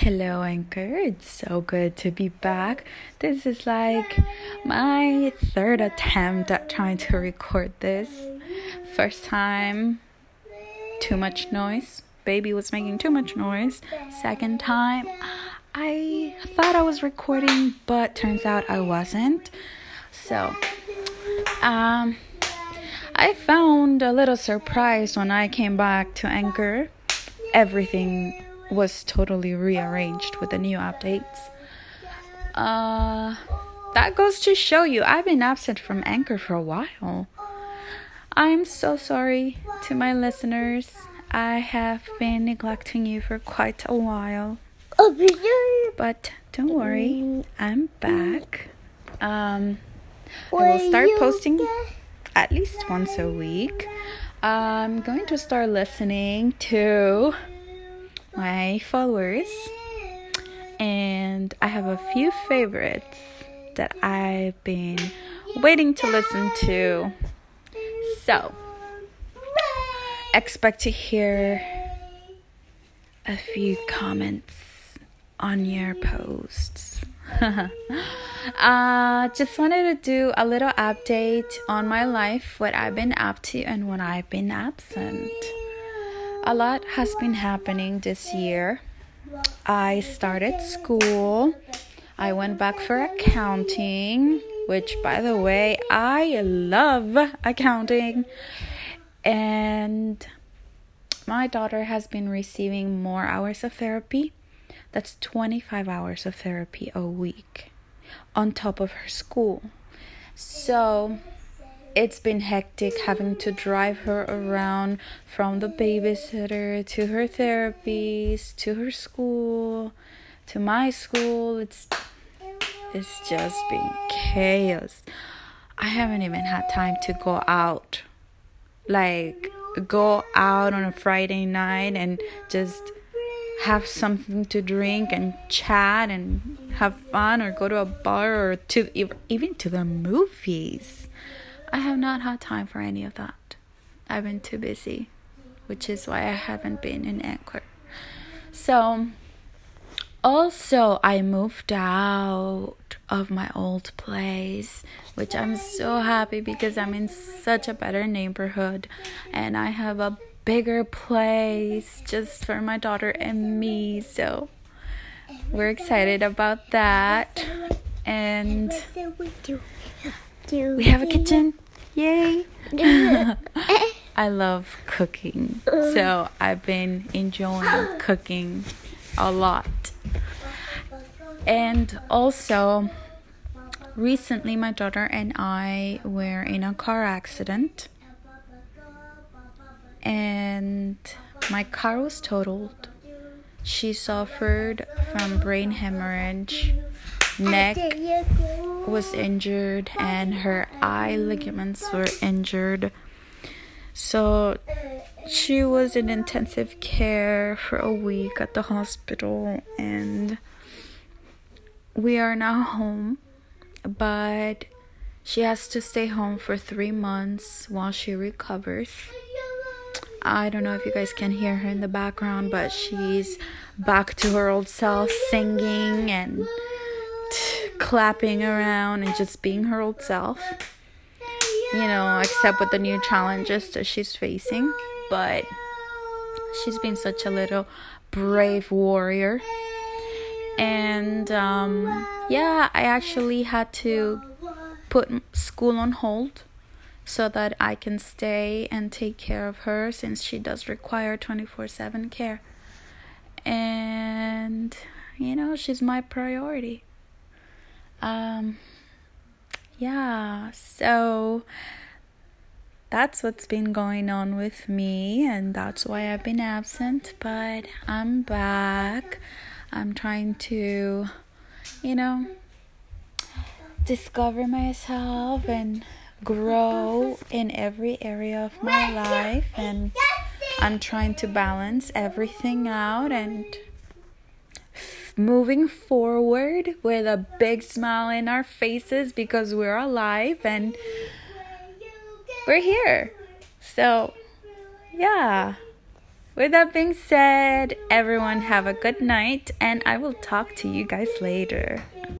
Hello, Anchor. It's so good to be back. This is like my third attempt at trying to record this. First time, too much noise. Baby was making too much noise. Second time, I thought I was recording, but turns out I wasn't. So, um, I found a little surprise when I came back to Anchor. Everything was totally rearranged with the new updates. Uh, that goes to show you I've been absent from Anchor for a while. I'm so sorry to my listeners. I have been neglecting you for quite a while. But don't worry, I'm back. Um, I will start posting at least once a week. I'm going to start listening to my followers, and I have a few favorites that I've been waiting to listen to. So, expect to hear a few comments on your posts. uh, just wanted to do a little update on my life, what I've been up to, and when I've been absent. A lot has been happening this year. I started school. I went back for accounting, which, by the way, I love accounting. And my daughter has been receiving more hours of therapy. That's 25 hours of therapy a week on top of her school. So, it's been hectic having to drive her around from the babysitter to her therapies to her school to my school. It's it's just been chaos. I haven't even had time to go out like go out on a friday night and just have something to drink and chat and have fun or go to a bar or to even to the movies I have not had time for any of that. I've been too busy, which is why I haven't been in Anchor. So, also, I moved out of my old place, which I'm so happy because I'm in such a better neighborhood and I have a bigger place just for my daughter and me. So, we're excited about that. And we have a kitchen. Yay! I love cooking. So I've been enjoying cooking a lot. And also, recently my daughter and I were in a car accident. And my car was totaled. She suffered from brain hemorrhage neck was injured and her eye ligaments were injured. So she was in intensive care for a week at the hospital and we are now home but she has to stay home for 3 months while she recovers. I don't know if you guys can hear her in the background, but she's back to her old self singing and clapping around and just being her old self. You know, except with the new challenges that she's facing. But she's been such a little brave warrior. And um, yeah, I actually had to put school on hold so that I can stay and take care of her since she does require 24 7 care. And, you know, she's my priority. Um, yeah, so that's what's been going on with me, and that's why I've been absent. But I'm back. I'm trying to, you know, discover myself and grow in every area of my life, and I'm trying to balance everything out and moving forward with a big smile in our faces because we're alive and we're here. So, yeah. with that being said, everyone have a good night, and I will talk to you guys later.